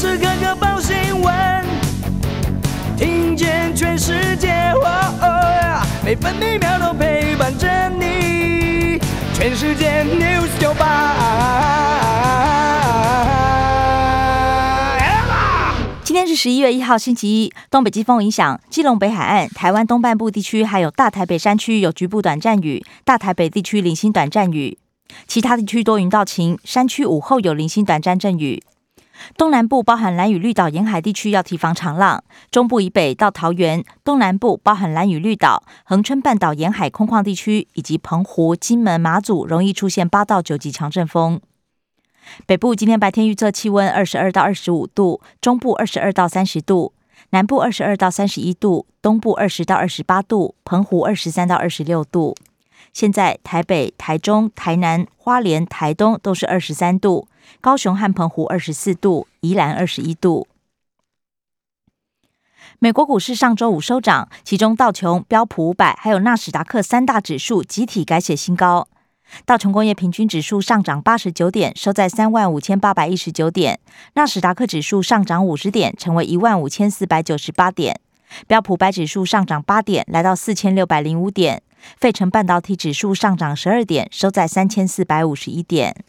时刻刻报新闻，听见全世界，每分每秒都陪伴着你。全世界 news 九八。今天是十一月一号，星期一。东北季风影响，基隆北海岸、台湾东半部地区还有大台北山区有局部短暂雨，大台北地区零星短暂雨。其他地区多云到晴，山区午后有零星短暂阵雨。东南部包含蓝屿绿岛沿海地区要提防长浪，中部以北到桃园东南部包含蓝屿绿岛、恒春半岛沿海空旷地区以及澎湖、金门、马祖容易出现八到九级强阵风。北部今天白天预测气温二十二到二十五度，中部二十二到三十度，南部二十二到三十一度，东部二十到二十八度，澎湖二十三到二十六度。现在台北、台中、台南、花莲、台东都是二十三度，高雄和澎湖二十四度，宜兰二十一度。美国股市上周五收涨，其中道琼、标普五百还有纳斯达克三大指数集体改写新高。道琼工业平均指数上涨八十九点，收在三万五千八百一十九点；纳斯达克指数上涨五十点，成为一万五千四百九十八点；标普百指数上涨八点，来到四千六百零五点。费城半导体指数上涨十二点，收在三千四百五十一点。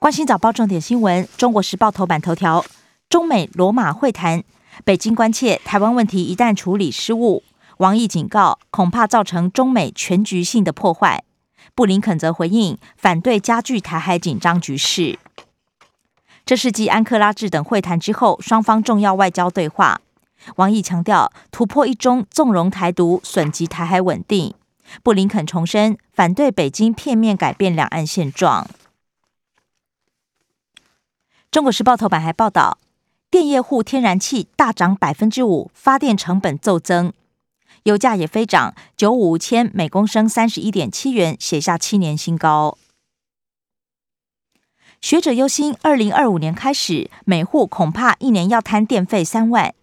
关心早报重点新闻，《中国时报》头版头条：中美罗马会谈，北京关切台湾问题一旦处理失误，王毅警告恐怕造成中美全局性的破坏。布林肯则回应反对加剧台海紧张局势。这是继安克拉治等会谈之后，双方重要外交对话。王毅强调，突破一中，纵容台独，损及台海稳定。布林肯重申，反对北京片面改变两岸现状。中国时报头版还报道，电业户天然气大涨百分之五，发电成本骤增，油价也飞涨，九五千每公升三十一点七元，写下七年新高。学者忧心，二零二五年开始，每户恐怕一年要摊电费三万。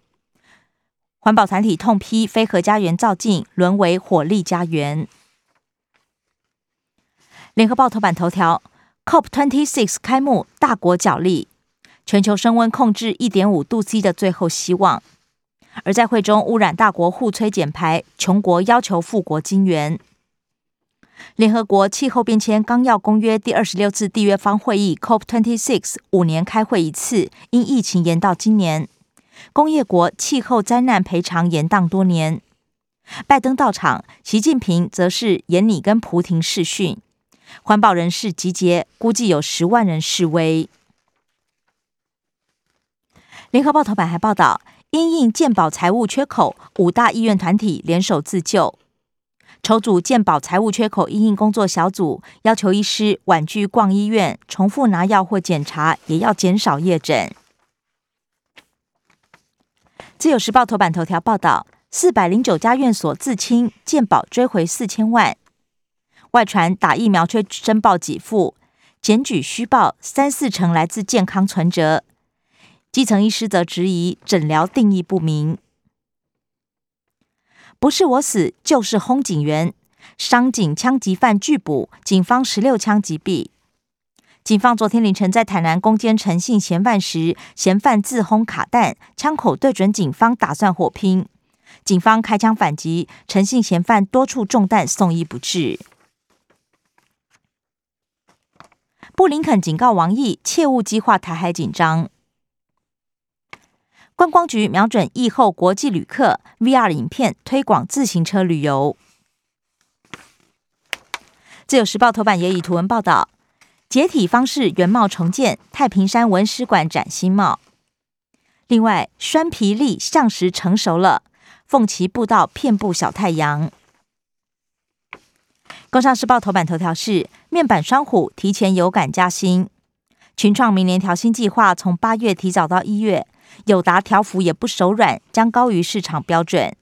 环保团体痛批非核家园造进，沦为火力家园。联合报头版头条：COP twenty six 开幕，大国角力，全球升温控制一点五度 C 的最后希望。而在会中，污染大国互催减排，穷国要求富国金援。联合国气候变迁纲要公约第二十六次缔约方会议 COP twenty six 五年开会一次，因疫情延到今年。工业国气候灾难赔偿延宕多年，拜登到场，习近平则是演你跟普廷视讯，环保人士集结，估计有十万人示威。联合报头版还报道，因应健保财务缺口，五大医院团体联手自救，筹组健保财务缺口因应工作小组，要求医师婉拒逛医院，重复拿药或检查，也要减少夜诊。自由时报头版头条报道：四百零九家院所自清健保追回四千万，外传打疫苗却申报给付，检举虚报三四成来自健康存折。基层医师则质疑诊疗定义不明。不是我死就是轰警员，伤警枪击犯拒捕，警方十六枪击毙。警方昨天凌晨在台南攻坚陈姓嫌犯时，嫌犯自轰卡弹，枪口对准警方，打算火拼。警方开枪反击，陈姓嫌犯多处中弹，送医不治。布林肯警告王毅，切勿激化台海紧张。观光局瞄准疫后国际旅客，VR 影片推广自行车旅游。自由时报头版也以图文报道。解体方式原貌重建，太平山文史馆展新貌。另外，栓皮栗橡实成熟了，凤旗步道遍布小太阳。工商时报头版头条是面板双虎提前有感加薪，群创明年调薪计划从八月提早到一月，友达调幅也不手软，将高于市场标准。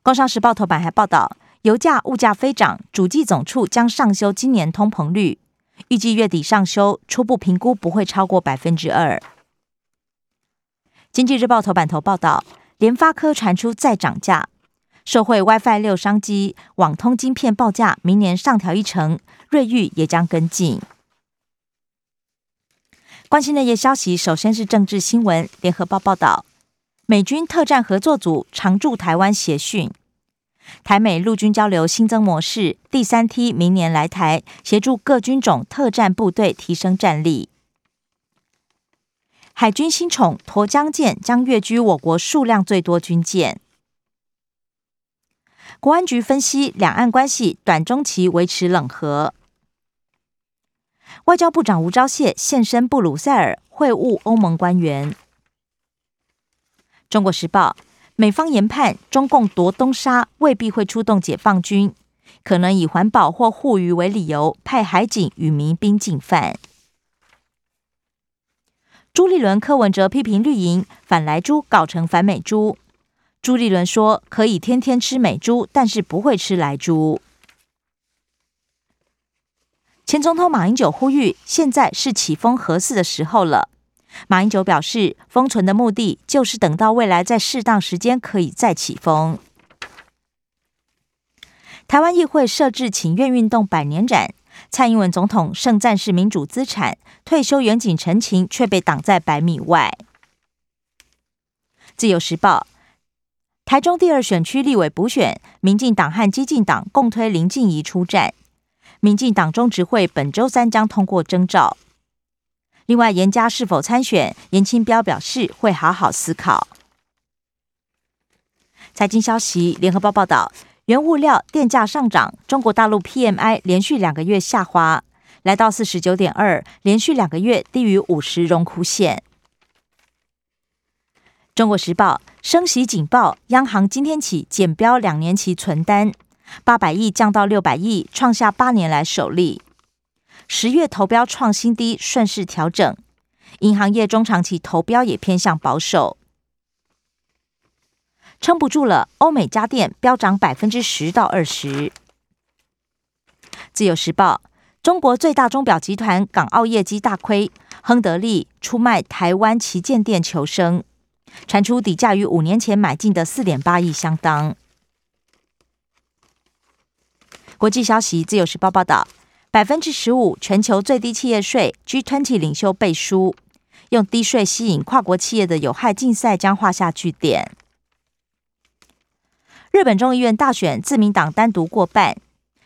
工商时报头版还报道。油价、物价飞涨，主计总处将上修今年通膨率，预计月底上修，初步评估不会超过百分之二。经济日报头版头报道，联发科传出再涨价，受惠 WiFi 六商机，网通晶片报价明年上调一成，瑞昱也将跟进。关心的夜消息，首先是政治新闻。联合报报道，美军特战合作组常驻台湾协训，台美陆军交流新增模式，第三梯明年来台协助各军种特战部队提升战力。海军新宠沱江舰将跃居我国数量最多军舰。国安局分析，两岸关系短中期维持冷和。外交部长吴钊燮现身布鲁塞尔会晤欧盟官员。中国时报，美方研判中共夺东沙未必会出动解放军，可能以环保或护渔为理由派海警与民兵进犯。朱立伦、柯文哲批评绿营反来猪搞成反美猪。朱立伦说：“可以天天吃美猪，但是不会吃来猪。”前总统马英九呼吁：“现在是起封合适的时候了。”马英九表示：“封存的目的就是等到未来在适当时间可以再起封。”台湾议会设置请愿运动百年展，蔡英文总统盛赞是民主资产，退休远景陈情却被挡在百米外。自由时报。台中第二选区立委补选，民进党和激进党共推林静怡出战。民进党中执会本周三将通过征召。另外，严家是否参选，严清标表示会好好思考。财经消息，联合报报道，原物料电价上涨，中国大陆 PMI 连续两个月下滑，来到四十九点二，连续两个月低于五十荣枯线。中国时报升息警报，央行今天起减标两年期存单，八百亿降到六百亿，创下八年来首例。十月投标创新低，顺势调整。银行业中长期投标也偏向保守，撑不住了。欧美家电飙涨百分之十到二十。自由时报中国最大钟表集团港澳业绩大亏，亨得利出卖台湾旗舰店求生。传出底价与五年前买进的四点八亿相当。国际消息，自由时报报道，百分之十五全球最低企业税，G20 领袖背书，用低税吸引跨国企业的有害竞赛将画下句点。日本众议院大选，自民党单独过半，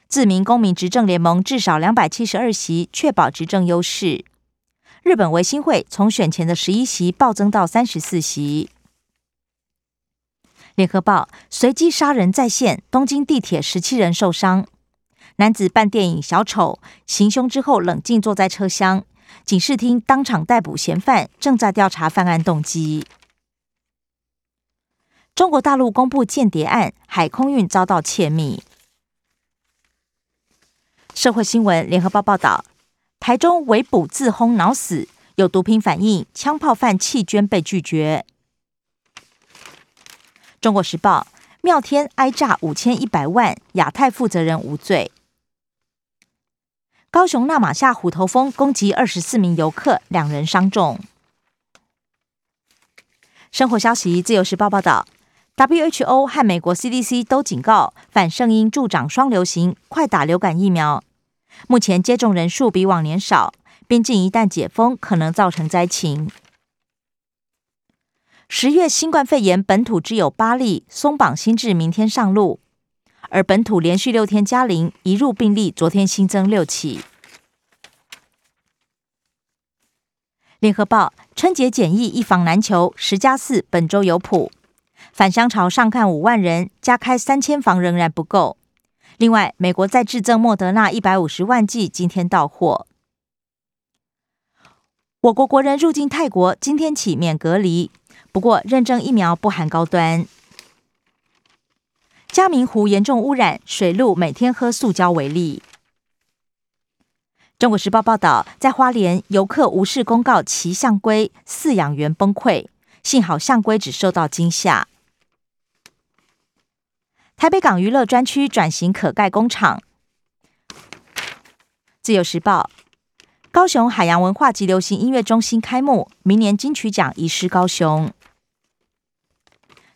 自民公民执政联盟至少两百七十二席，确保执政优势。日本维新会从选前的十一席暴增到三十四席。联合报随机杀人再现，东京地铁十七人受伤，男子扮电影小丑行凶之后冷静坐在车厢，警视厅当场逮捕嫌犯，正在调查犯案动机。中国大陆公布间谍案，海空运遭到窃密。社会新闻，联合报报道。台中围捕自轰脑死，有毒品反应，枪炮犯弃捐被拒绝。中国时报妙天挨炸五千一百万，亚太负责人无罪。高雄纳马夏虎头蜂攻击二十四名游客，两人伤重。生活消息，自由时报报道，WHO 和美国 CDC 都警告，反圣婴助长双流行，快打流感疫苗。目前接种人数比往年少，边境一旦解封，可能造成灾情。十月新冠肺炎本土只有八例，松绑新制明天上路，而本土连续六天加零，一入病例昨天新增六起。联合报春节检疫一房难求，十加四本周有谱，返乡潮上看五万人，加开三千房仍然不够。另外，美国再制赠莫德纳一百五十万剂，今天到货。我国国人入境泰国今天起免隔离，不过认证疫苗不含高端。嘉明湖严重污染，水路每天喝塑胶为例。中国时报报道，在花莲游客无视公告骑象龟，饲养员崩溃，幸好象龟只受到惊吓。台北港娱乐专区转型可盖工厂。自由时报：高雄海洋文化及流行音乐中心开幕，明年金曲奖移师高雄。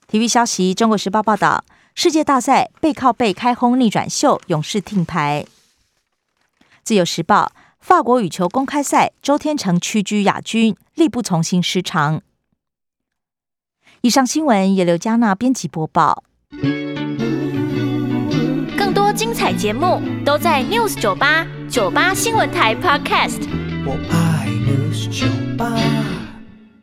体育消息：中国时报报道，世界大赛背靠背开轰逆转秀，勇士听牌。自由时报：法国羽球公开赛，周天成屈居亚军，力不从心失常。以上新闻由刘嘉娜编辑播报。更多精彩节目都在 News 九八九八新闻台 Podcast。我爱 News 酒吧。